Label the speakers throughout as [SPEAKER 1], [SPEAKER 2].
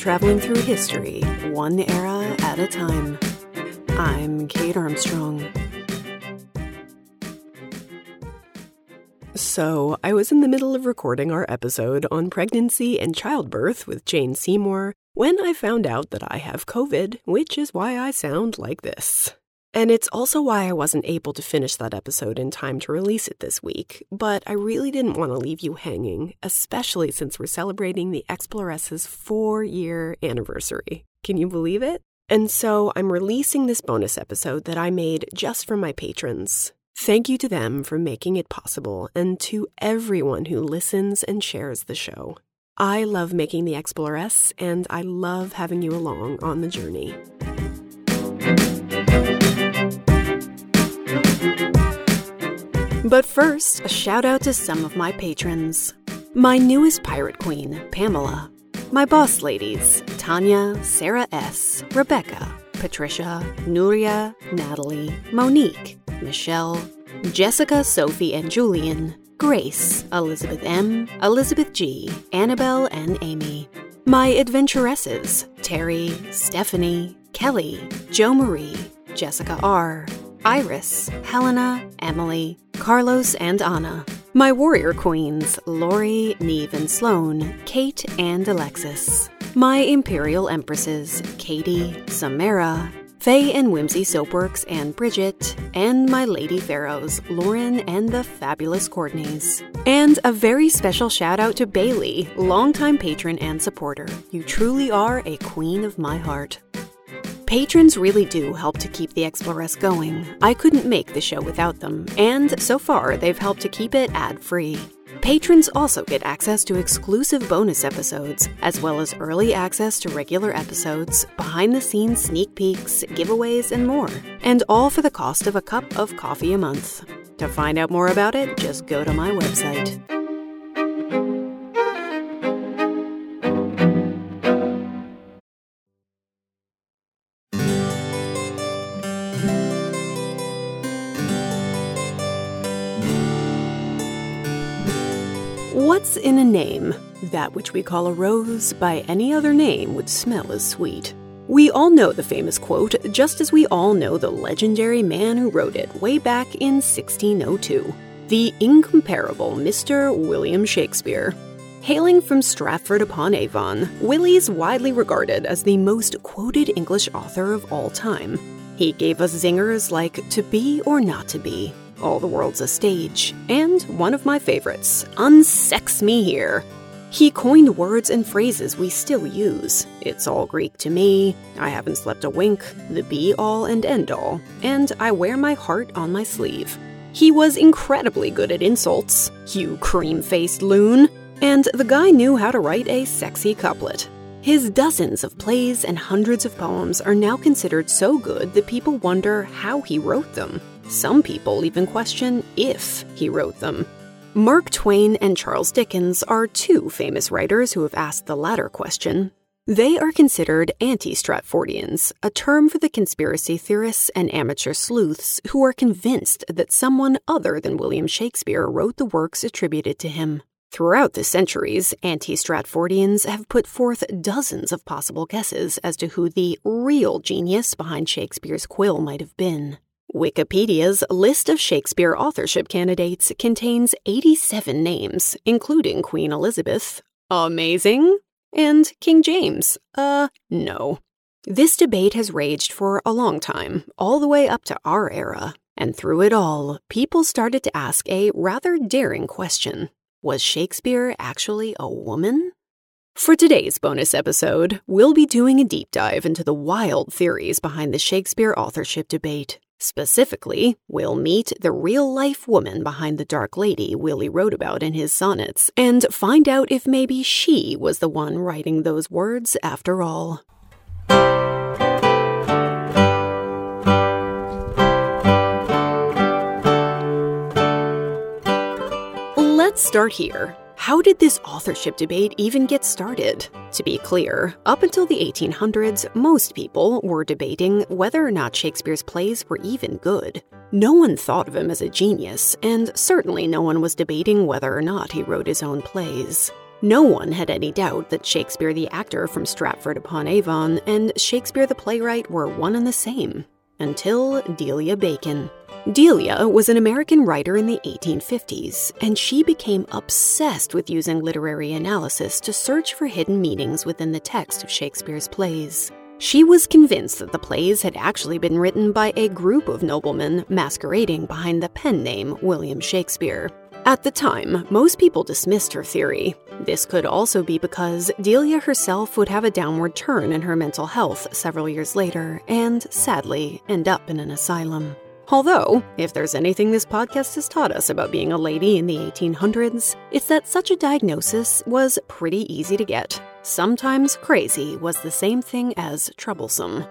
[SPEAKER 1] traveling through history, one era at a time. I'm Kate Armstrong. So, I was in the middle of recording our episode on pregnancy and childbirth with Jane Seymour when I found out that I have COVID, which is why I sound like this. And it's also why I wasn't able to finish that episode in time to release it this week, but I really didn't want to leave you hanging, especially since we're celebrating the Exploress's four year anniversary. Can you believe it? And so I'm releasing this bonus episode that I made just for my patrons. Thank you to them for making it possible and to everyone who listens and shares the show. I love making the Exploress and I love having you along on the journey. But first, a shout out to some of my patrons. My newest pirate queen, Pamela. My boss ladies, Tanya, Sarah S., Rebecca, Patricia, Nuria, Natalie, Monique, Michelle, Jessica, Sophie, and Julian, Grace, Elizabeth M., Elizabeth G., Annabelle, and Amy. My adventuresses, Terry, Stephanie, Kelly, Jo Marie, Jessica R., Iris, Helena, Emily, Carlos, and Anna. My warrior queens, Lori, Neve, and Sloane, Kate, and Alexis. My imperial empresses, Katie, Samara, Faye and Whimsy Soapworks, and Bridget, and my lady pharaohs, Lauren and the fabulous Courtneys. And a very special shout out to Bailey, longtime patron and supporter. You truly are a queen of my heart. Patrons really do help to keep the Exploress going. I couldn't make the show without them, and so far they've helped to keep it ad free. Patrons also get access to exclusive bonus episodes, as well as early access to regular episodes, behind the scenes sneak peeks, giveaways, and more. And all for the cost of a cup of coffee a month. To find out more about it, just go to my website. Name? That which we call a rose by any other name would smell as sweet. We all know the famous quote, just as we all know the legendary man who wrote it way back in 1602 the incomparable Mr. William Shakespeare. Hailing from Stratford upon Avon, Willie's widely regarded as the most quoted English author of all time. He gave us zingers like To Be or Not to Be, All the World's a Stage, and one of my favorites, Unsex Me Here. He coined words and phrases we still use. It's all Greek to me, I haven't slept a wink, the be all and end all, and I wear my heart on my sleeve. He was incredibly good at insults, you cream faced loon, and the guy knew how to write a sexy couplet. His dozens of plays and hundreds of poems are now considered so good that people wonder how he wrote them. Some people even question if he wrote them. Mark Twain and Charles Dickens are two famous writers who have asked the latter question. They are considered anti Stratfordians, a term for the conspiracy theorists and amateur sleuths who are convinced that someone other than William Shakespeare wrote the works attributed to him. Throughout the centuries, anti Stratfordians have put forth dozens of possible guesses as to who the real genius behind Shakespeare's quill might have been. Wikipedia's list of Shakespeare authorship candidates contains 87 names, including Queen Elizabeth. Amazing! And King James. Uh, no. This debate has raged for a long time, all the way up to our era. And through it all, people started to ask a rather daring question Was Shakespeare actually a woman? For today's bonus episode, we'll be doing a deep dive into the wild theories behind the Shakespeare authorship debate. Specifically, we'll meet the real life woman behind the Dark Lady Willie wrote about in his sonnets and find out if maybe she was the one writing those words after all. Let's start here. How did this authorship debate even get started? To be clear, up until the 1800s, most people were debating whether or not Shakespeare's plays were even good. No one thought of him as a genius, and certainly no one was debating whether or not he wrote his own plays. No one had any doubt that Shakespeare the actor from Stratford upon Avon and Shakespeare the playwright were one and the same. Until Delia Bacon. Delia was an American writer in the 1850s, and she became obsessed with using literary analysis to search for hidden meanings within the text of Shakespeare's plays. She was convinced that the plays had actually been written by a group of noblemen masquerading behind the pen name William Shakespeare. At the time, most people dismissed her theory. This could also be because Delia herself would have a downward turn in her mental health several years later and, sadly, end up in an asylum. Although, if there's anything this podcast has taught us about being a lady in the 1800s, it's that such a diagnosis was pretty easy to get. Sometimes crazy was the same thing as troublesome.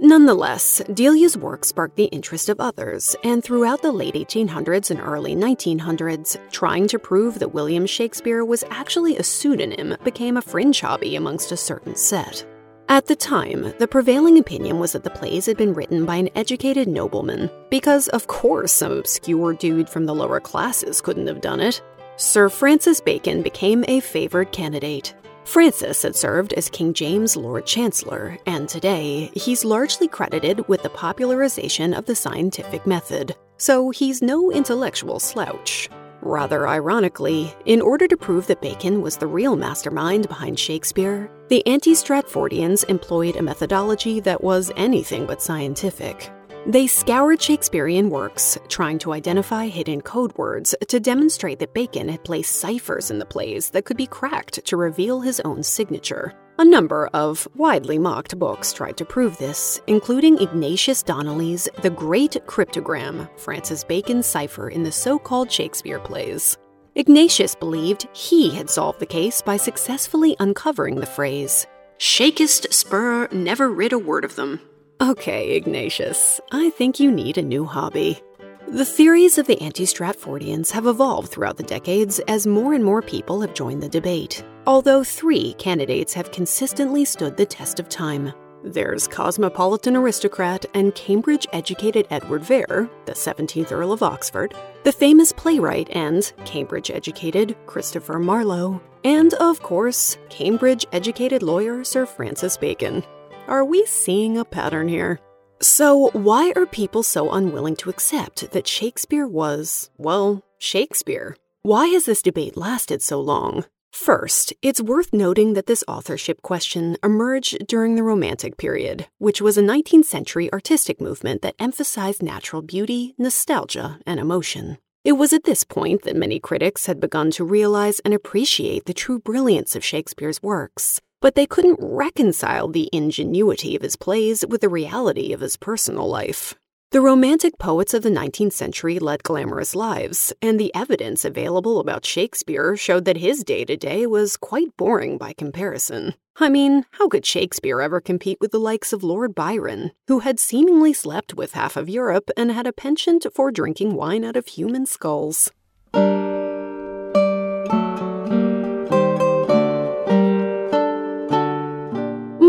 [SPEAKER 1] Nonetheless, Delia's work sparked the interest of others, and throughout the late 1800s and early 1900s, trying to prove that William Shakespeare was actually a pseudonym became a fringe hobby amongst a certain set. At the time, the prevailing opinion was that the plays had been written by an educated nobleman, because of course some obscure dude from the lower classes couldn't have done it. Sir Francis Bacon became a favored candidate, Francis had served as King James Lord Chancellor, and today he's largely credited with the popularization of the scientific method, so he's no intellectual slouch. Rather ironically, in order to prove that Bacon was the real mastermind behind Shakespeare, the anti Stratfordians employed a methodology that was anything but scientific. They scoured Shakespearean works, trying to identify hidden code words to demonstrate that Bacon had placed ciphers in the plays that could be cracked to reveal his own signature. A number of widely mocked books tried to prove this, including Ignatius Donnelly's The Great Cryptogram, Francis Bacon's cipher in the so called Shakespeare plays. Ignatius believed he had solved the case by successfully uncovering the phrase, Shakest spur never rid a word of them, Okay, Ignatius, I think you need a new hobby. The theories of the anti Stratfordians have evolved throughout the decades as more and more people have joined the debate, although three candidates have consistently stood the test of time. There's cosmopolitan aristocrat and Cambridge educated Edward Vere, the 17th Earl of Oxford, the famous playwright and Cambridge educated Christopher Marlowe, and of course, Cambridge educated lawyer Sir Francis Bacon. Are we seeing a pattern here? So, why are people so unwilling to accept that Shakespeare was, well, Shakespeare? Why has this debate lasted so long? First, it's worth noting that this authorship question emerged during the Romantic period, which was a 19th century artistic movement that emphasized natural beauty, nostalgia, and emotion. It was at this point that many critics had begun to realize and appreciate the true brilliance of Shakespeare's works but they couldn't reconcile the ingenuity of his plays with the reality of his personal life. The Romantic poets of the 19th century led glamorous lives, and the evidence available about Shakespeare showed that his day to day was quite boring by comparison. I mean, how could Shakespeare ever compete with the likes of Lord Byron, who had seemingly slept with half of Europe and had a penchant for drinking wine out of human skulls?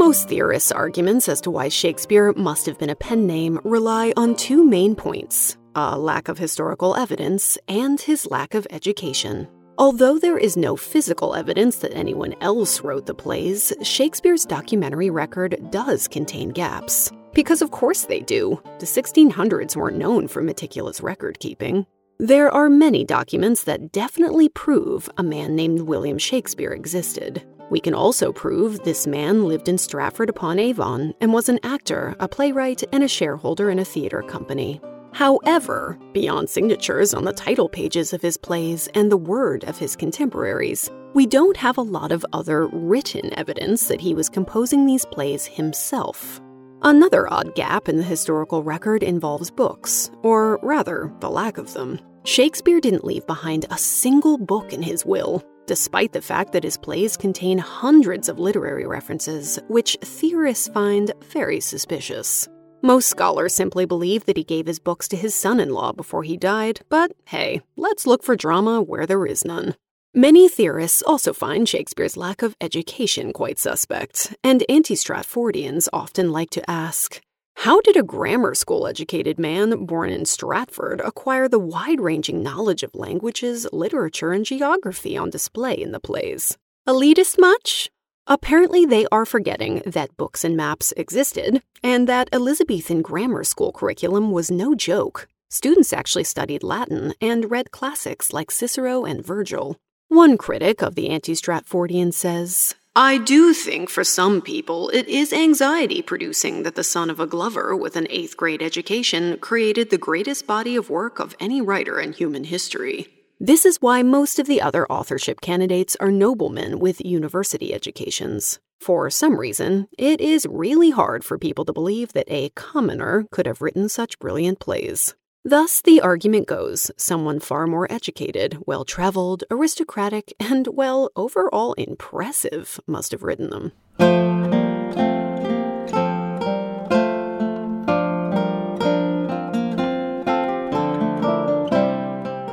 [SPEAKER 1] Most theorists' arguments as to why Shakespeare must have been a pen name rely on two main points a lack of historical evidence and his lack of education. Although there is no physical evidence that anyone else wrote the plays, Shakespeare's documentary record does contain gaps. Because of course they do. The 1600s weren't known for meticulous record keeping. There are many documents that definitely prove a man named William Shakespeare existed. We can also prove this man lived in Stratford upon Avon and was an actor, a playwright, and a shareholder in a theater company. However, beyond signatures on the title pages of his plays and the word of his contemporaries, we don't have a lot of other written evidence that he was composing these plays himself. Another odd gap in the historical record involves books, or rather, the lack of them. Shakespeare didn't leave behind a single book in his will, despite the fact that his plays contain hundreds of literary references, which theorists find very suspicious. Most scholars simply believe that he gave his books to his son in law before he died, but hey, let's look for drama where there is none. Many theorists also find Shakespeare's lack of education quite suspect, and anti Stratfordians often like to ask how did a grammar school educated man born in Stratford acquire the wide ranging knowledge of languages, literature, and geography on display in the plays? Elitist much? Apparently, they are forgetting that books and maps existed, and that Elizabethan grammar school curriculum was no joke. Students actually studied Latin and read classics like Cicero and Virgil. One critic of the anti Stratfordian says, I do think for some people it is anxiety producing that the son of a Glover with an eighth grade education created the greatest body of work of any writer in human history. This is why most of the other authorship candidates are noblemen with university educations. For some reason, it is really hard for people to believe that a commoner could have written such brilliant plays. Thus, the argument goes someone far more educated, well traveled, aristocratic, and, well, overall impressive must have written them.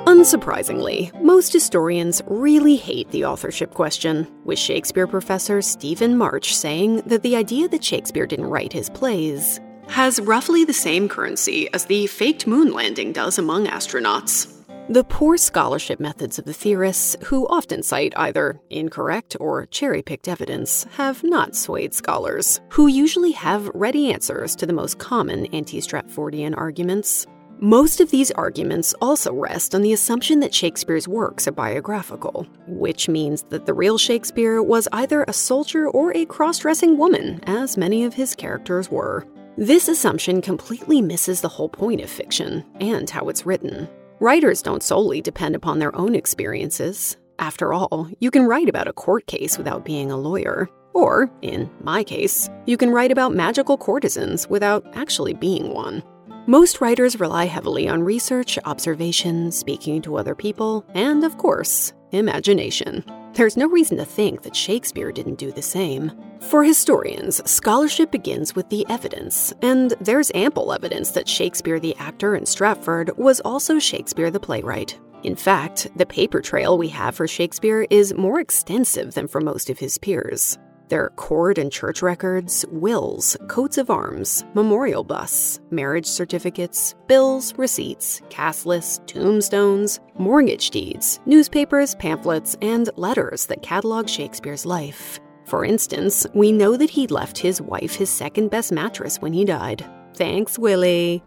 [SPEAKER 1] Unsurprisingly, most historians really hate the authorship question, with Shakespeare professor Stephen March saying that the idea that Shakespeare didn't write his plays has roughly the same currency as the faked moon landing does among astronauts. The poor scholarship methods of the theorists, who often cite either incorrect or cherry picked evidence, have not swayed scholars, who usually have ready answers to the most common anti Stratfordian arguments. Most of these arguments also rest on the assumption that Shakespeare's works are biographical, which means that the real Shakespeare was either a soldier or a cross dressing woman, as many of his characters were. This assumption completely misses the whole point of fiction and how it's written. Writers don't solely depend upon their own experiences. After all, you can write about a court case without being a lawyer. Or, in my case, you can write about magical courtesans without actually being one. Most writers rely heavily on research, observation, speaking to other people, and, of course, imagination. There's no reason to think that Shakespeare didn't do the same. For historians, scholarship begins with the evidence, and there's ample evidence that Shakespeare the actor in Stratford was also Shakespeare the playwright. In fact, the paper trail we have for Shakespeare is more extensive than for most of his peers. There are court and church records, wills, coats of arms, memorial busts, marriage certificates, bills, receipts, cast lists, tombstones, mortgage deeds, newspapers, pamphlets, and letters that catalog Shakespeare's life. For instance, we know that he left his wife his second best mattress when he died. Thanks, Willie.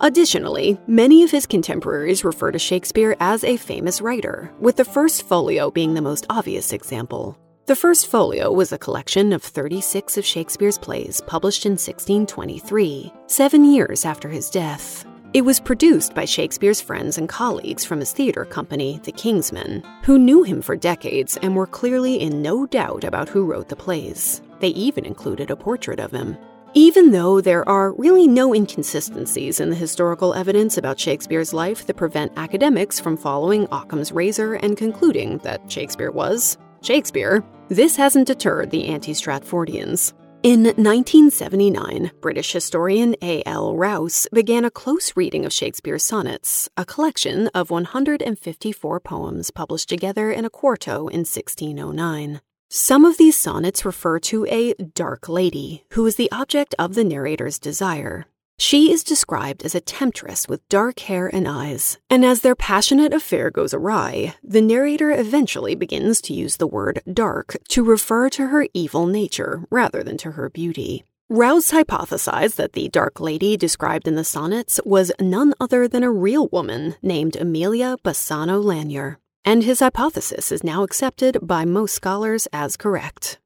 [SPEAKER 1] Additionally, many of his contemporaries refer to Shakespeare as a famous writer, with the first folio being the most obvious example. The first folio was a collection of 36 of Shakespeare's plays published in 1623, seven years after his death. It was produced by Shakespeare's friends and colleagues from his theater company, The King's Men, who knew him for decades and were clearly in no doubt about who wrote the plays. They even included a portrait of him. Even though there are really no inconsistencies in the historical evidence about Shakespeare's life that prevent academics from following Occam's razor and concluding that Shakespeare was, Shakespeare, this hasn't deterred the anti Stratfordians. In 1979, British historian A.L. Rowse began a close reading of Shakespeare's sonnets, a collection of 154 poems published together in a quarto in 1609. Some of these sonnets refer to a dark lady who is the object of the narrator's desire, she is described as a temptress with dark hair and eyes, and as their passionate affair goes awry, the narrator eventually begins to use the word dark to refer to her evil nature rather than to her beauty. Rowse hypothesized that the dark lady described in the sonnets was none other than a real woman named Amelia Bassano Lanier, and his hypothesis is now accepted by most scholars as correct.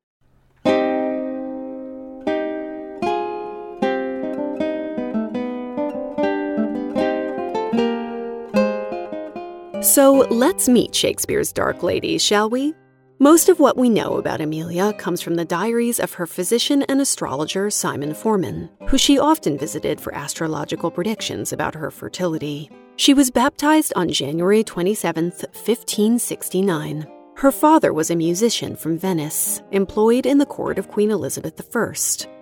[SPEAKER 1] So let's meet Shakespeare's Dark Lady, shall we? Most of what we know about Amelia comes from the diaries of her physician and astrologer Simon Forman, who she often visited for astrological predictions about her fertility. She was baptized on January 27, 1569. Her father was a musician from Venice, employed in the court of Queen Elizabeth I,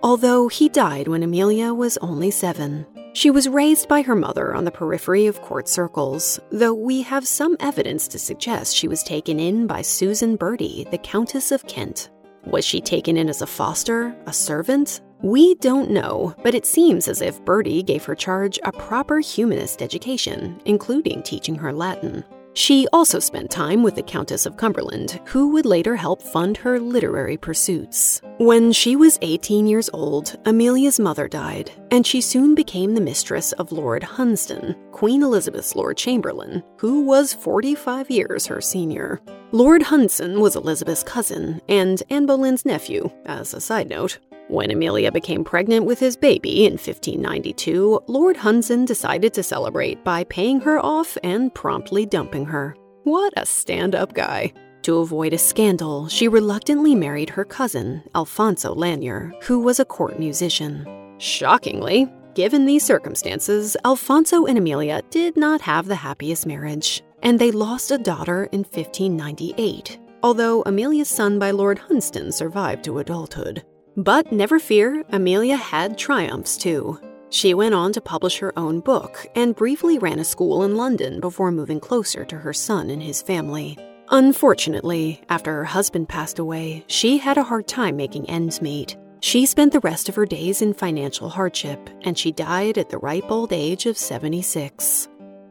[SPEAKER 1] although he died when Amelia was only seven. She was raised by her mother on the periphery of court circles, though we have some evidence to suggest she was taken in by Susan Bertie, the Countess of Kent. Was she taken in as a foster, a servant? We don't know, but it seems as if Bertie gave her charge a proper humanist education, including teaching her Latin. She also spent time with the Countess of Cumberland, who would later help fund her literary pursuits. When she was 18 years old, Amelia's mother died, and she soon became the mistress of Lord Hunsdon, Queen Elizabeth's Lord Chamberlain, who was 45 years her senior. Lord Hunsdon was Elizabeth's cousin and Anne Boleyn's nephew, as a side note. When Amelia became pregnant with his baby in 1592, Lord Hunsdon decided to celebrate by paying her off and promptly dumping her. What a stand up guy. To avoid a scandal, she reluctantly married her cousin, Alfonso Lanier, who was a court musician. Shockingly, given these circumstances, Alfonso and Amelia did not have the happiest marriage, and they lost a daughter in 1598, although Amelia's son by Lord Hunsdon survived to adulthood. But never fear, Amelia had triumphs too. She went on to publish her own book and briefly ran a school in London before moving closer to her son and his family. Unfortunately, after her husband passed away, she had a hard time making ends meet. She spent the rest of her days in financial hardship, and she died at the ripe old age of 76.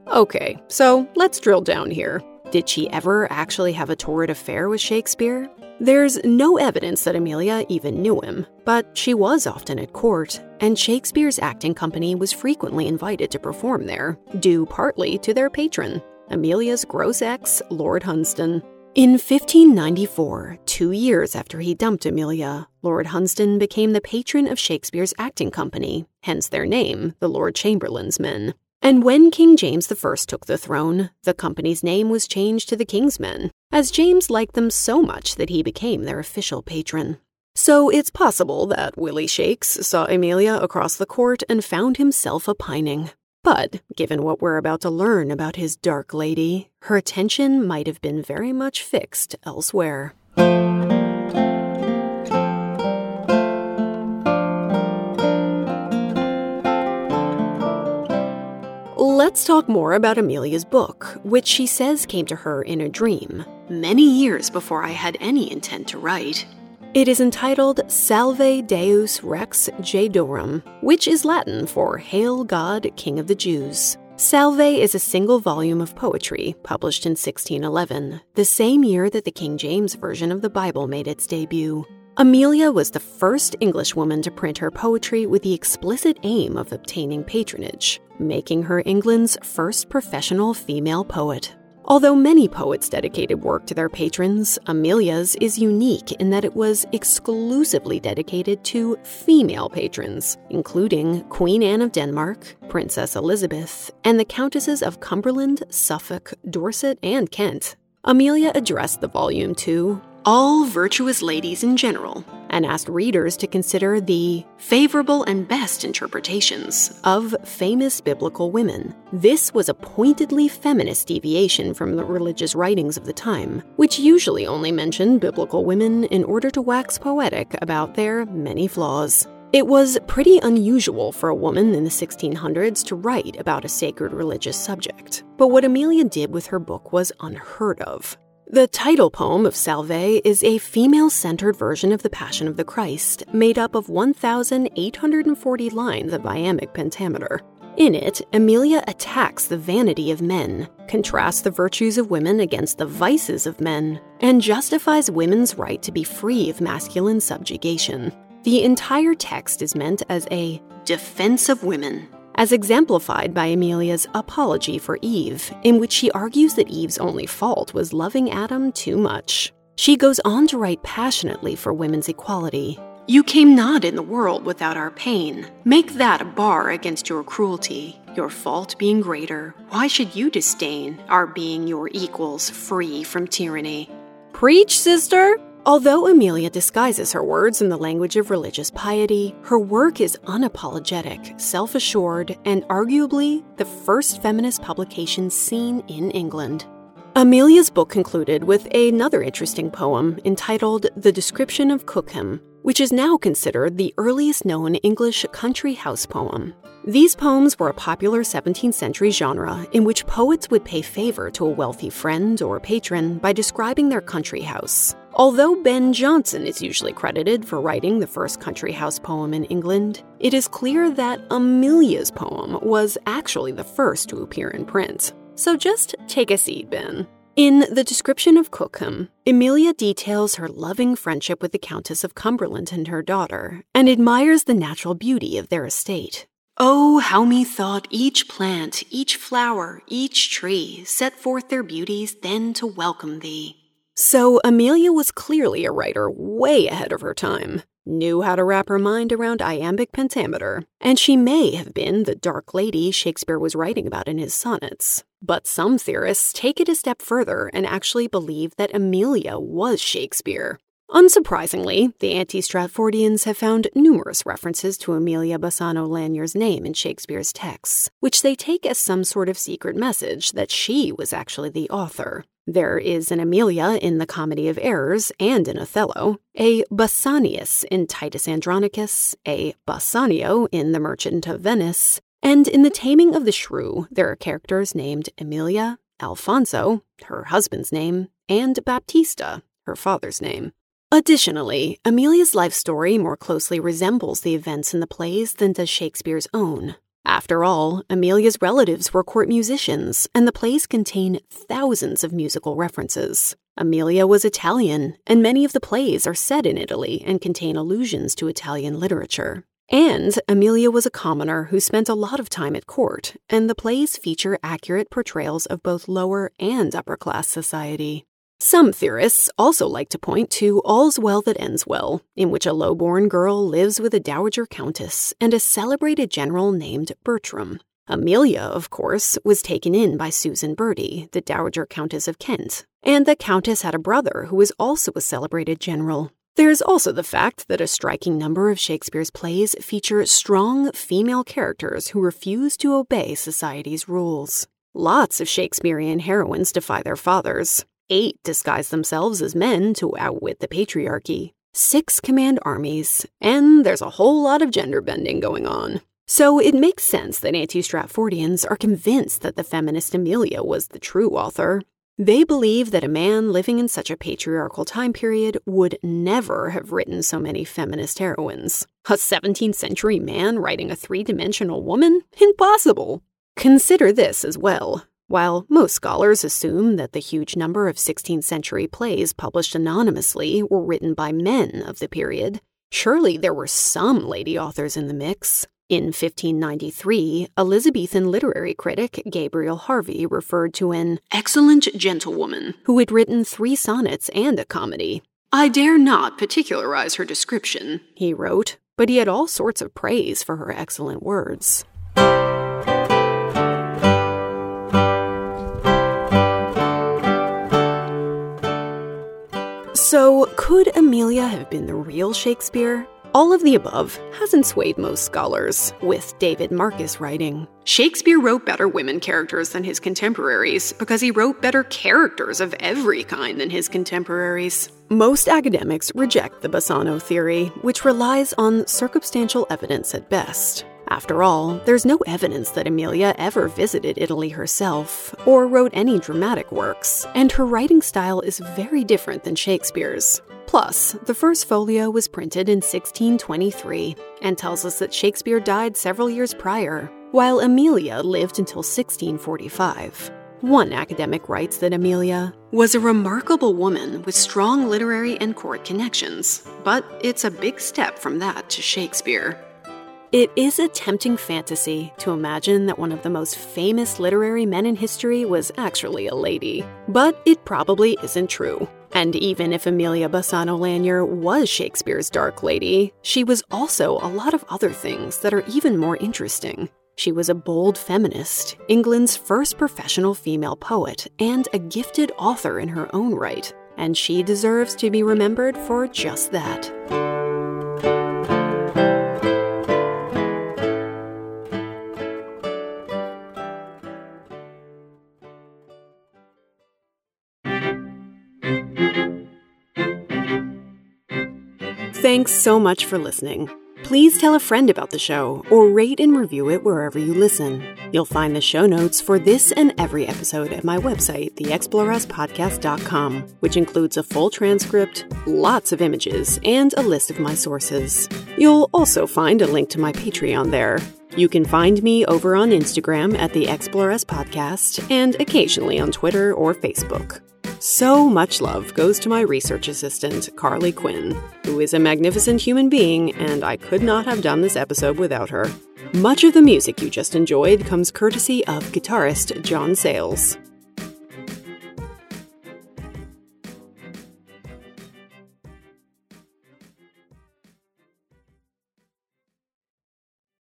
[SPEAKER 1] Okay, so let's drill down here. Did she ever actually have a torrid affair with Shakespeare? There's no evidence that Amelia even knew him, but she was often at court, and Shakespeare's acting company was frequently invited to perform there, due partly to their patron, Amelia's gross ex, Lord Hunsdon. In 1594, two years after he dumped Amelia, Lord Hunsdon became the patron of Shakespeare's acting company, hence their name, the Lord Chamberlain's Men. And when King James I took the throne, the company's name was changed to the King's Men, as James liked them so much that he became their official patron. So it's possible that Willie Shakes saw Amelia across the court and found himself opining. But given what we're about to learn about his dark lady, her attention might have been very much fixed elsewhere. Let's talk more about Amelia's book, which she says came to her in a dream, many years before I had any intent to write. It is entitled Salve Deus Rex Judaeorum, which is Latin for Hail God, King of the Jews. Salve is a single volume of poetry published in 1611, the same year that the King James Version of the Bible made its debut. Amelia was the first Englishwoman to print her poetry with the explicit aim of obtaining patronage, making her England's first professional female poet. Although many poets dedicated work to their patrons, Amelia's is unique in that it was exclusively dedicated to female patrons, including Queen Anne of Denmark, Princess Elizabeth, and the Countesses of Cumberland, Suffolk, Dorset, and Kent. Amelia addressed the volume to all virtuous ladies in general, and asked readers to consider the favorable and best interpretations of famous biblical women. This was a pointedly feminist deviation from the religious writings of the time, which usually only mentioned biblical women in order to wax poetic about their many flaws. It was pretty unusual for a woman in the 1600s to write about a sacred religious subject, but what Amelia did with her book was unheard of. The title poem of Salve is a female centered version of the Passion of the Christ, made up of 1,840 lines of iambic pentameter. In it, Amelia attacks the vanity of men, contrasts the virtues of women against the vices of men, and justifies women's right to be free of masculine subjugation. The entire text is meant as a defense of women as exemplified by Amelia's Apology for Eve, in which she argues that Eve's only fault was loving Adam too much. She goes on to write passionately for women's equality. You came not in the world without our pain. Make that a bar against your cruelty. Your fault being greater, why should you disdain our being your equals free from tyranny? Preach, sister! Although Amelia disguises her words in the language of religious piety, her work is unapologetic, self assured, and arguably the first feminist publication seen in England. Amelia's book concluded with another interesting poem entitled The Description of Cookham, which is now considered the earliest known English country house poem. These poems were a popular 17th century genre in which poets would pay favor to a wealthy friend or patron by describing their country house. Although Ben Jonson is usually credited for writing the first country house poem in England, it is clear that Amelia's poem was actually the first to appear in print. So just take a seat, Ben. In the description of Cookham, Emilia details her loving friendship with the Countess of Cumberland and her daughter, and admires the natural beauty of their estate. Oh, how methought each plant, each flower, each tree set forth their beauties then to welcome thee. So Amelia was clearly a writer way ahead of her time, knew how to wrap her mind around iambic pentameter, and she may have been the dark lady Shakespeare was writing about in his sonnets. But some theorists take it a step further and actually believe that Amelia was Shakespeare. Unsurprisingly, the anti Stratfordians have found numerous references to Amelia Bassano Lanier's name in Shakespeare's texts, which they take as some sort of secret message that she was actually the author. There is an Amelia in the Comedy of Errors and in Othello, a Bassanius in Titus Andronicus, a Bassanio in The Merchant of Venice, and in The Taming of the Shrew, there are characters named Emilia, Alfonso, her husband's name, and Baptista, her father's name. Additionally, Amelia's life story more closely resembles the events in the plays than does Shakespeare's own. After all, Amelia's relatives were court musicians, and the plays contain thousands of musical references. Amelia was Italian, and many of the plays are set in Italy and contain allusions to Italian literature. And Amelia was a commoner who spent a lot of time at court, and the plays feature accurate portrayals of both lower and upper class society. Some theorists also like to point to All's Well That Ends Well, in which a low-born girl lives with a dowager countess and a celebrated general named Bertram. Amelia, of course, was taken in by Susan Bertie, the Dowager Countess of Kent, and the Countess had a brother who was also a celebrated general. There's also the fact that a striking number of Shakespeare's plays feature strong female characters who refuse to obey society's rules. Lots of Shakespearean heroines defy their fathers, Eight disguise themselves as men to outwit the patriarchy. Six command armies, and there's a whole lot of gender bending going on. So it makes sense that anti Stratfordians are convinced that the feminist Emilia was the true author. They believe that a man living in such a patriarchal time period would never have written so many feminist heroines. A 17th century man writing a three dimensional woman? Impossible! Consider this as well. While most scholars assume that the huge number of 16th century plays published anonymously were written by men of the period, surely there were some lady authors in the mix. In 1593, Elizabethan literary critic Gabriel Harvey referred to an excellent gentlewoman who had written three sonnets and a comedy. I dare not particularize her description, he wrote, but he had all sorts of praise for her excellent words. So, could Amelia have been the real Shakespeare? All of the above hasn't swayed most scholars, with David Marcus writing Shakespeare wrote better women characters than his contemporaries because he wrote better characters of every kind than his contemporaries. Most academics reject the Bassano theory, which relies on circumstantial evidence at best. After all, there's no evidence that Amelia ever visited Italy herself or wrote any dramatic works, and her writing style is very different than Shakespeare's. Plus, the first folio was printed in 1623 and tells us that Shakespeare died several years prior, while Amelia lived until 1645. One academic writes that Amelia was a remarkable woman with strong literary and court connections, but it's a big step from that to Shakespeare. It is a tempting fantasy to imagine that one of the most famous literary men in history was actually a lady, but it probably isn't true. And even if Emilia Bassano Lanier was Shakespeare's Dark Lady, she was also a lot of other things that are even more interesting. She was a bold feminist, England's first professional female poet, and a gifted author in her own right. And she deserves to be remembered for just that. Thanks so much for listening. Please tell a friend about the show or rate and review it wherever you listen. You'll find the show notes for this and every episode at my website, theexploresspodcast.com, which includes a full transcript, lots of images, and a list of my sources. You'll also find a link to my Patreon there. You can find me over on Instagram at the Exploress Podcast and occasionally on Twitter or Facebook. So much love goes to my research assistant, Carly Quinn, who is a magnificent human being, and I could not have done this episode without her. Much of the music you just enjoyed comes courtesy of guitarist John Sayles.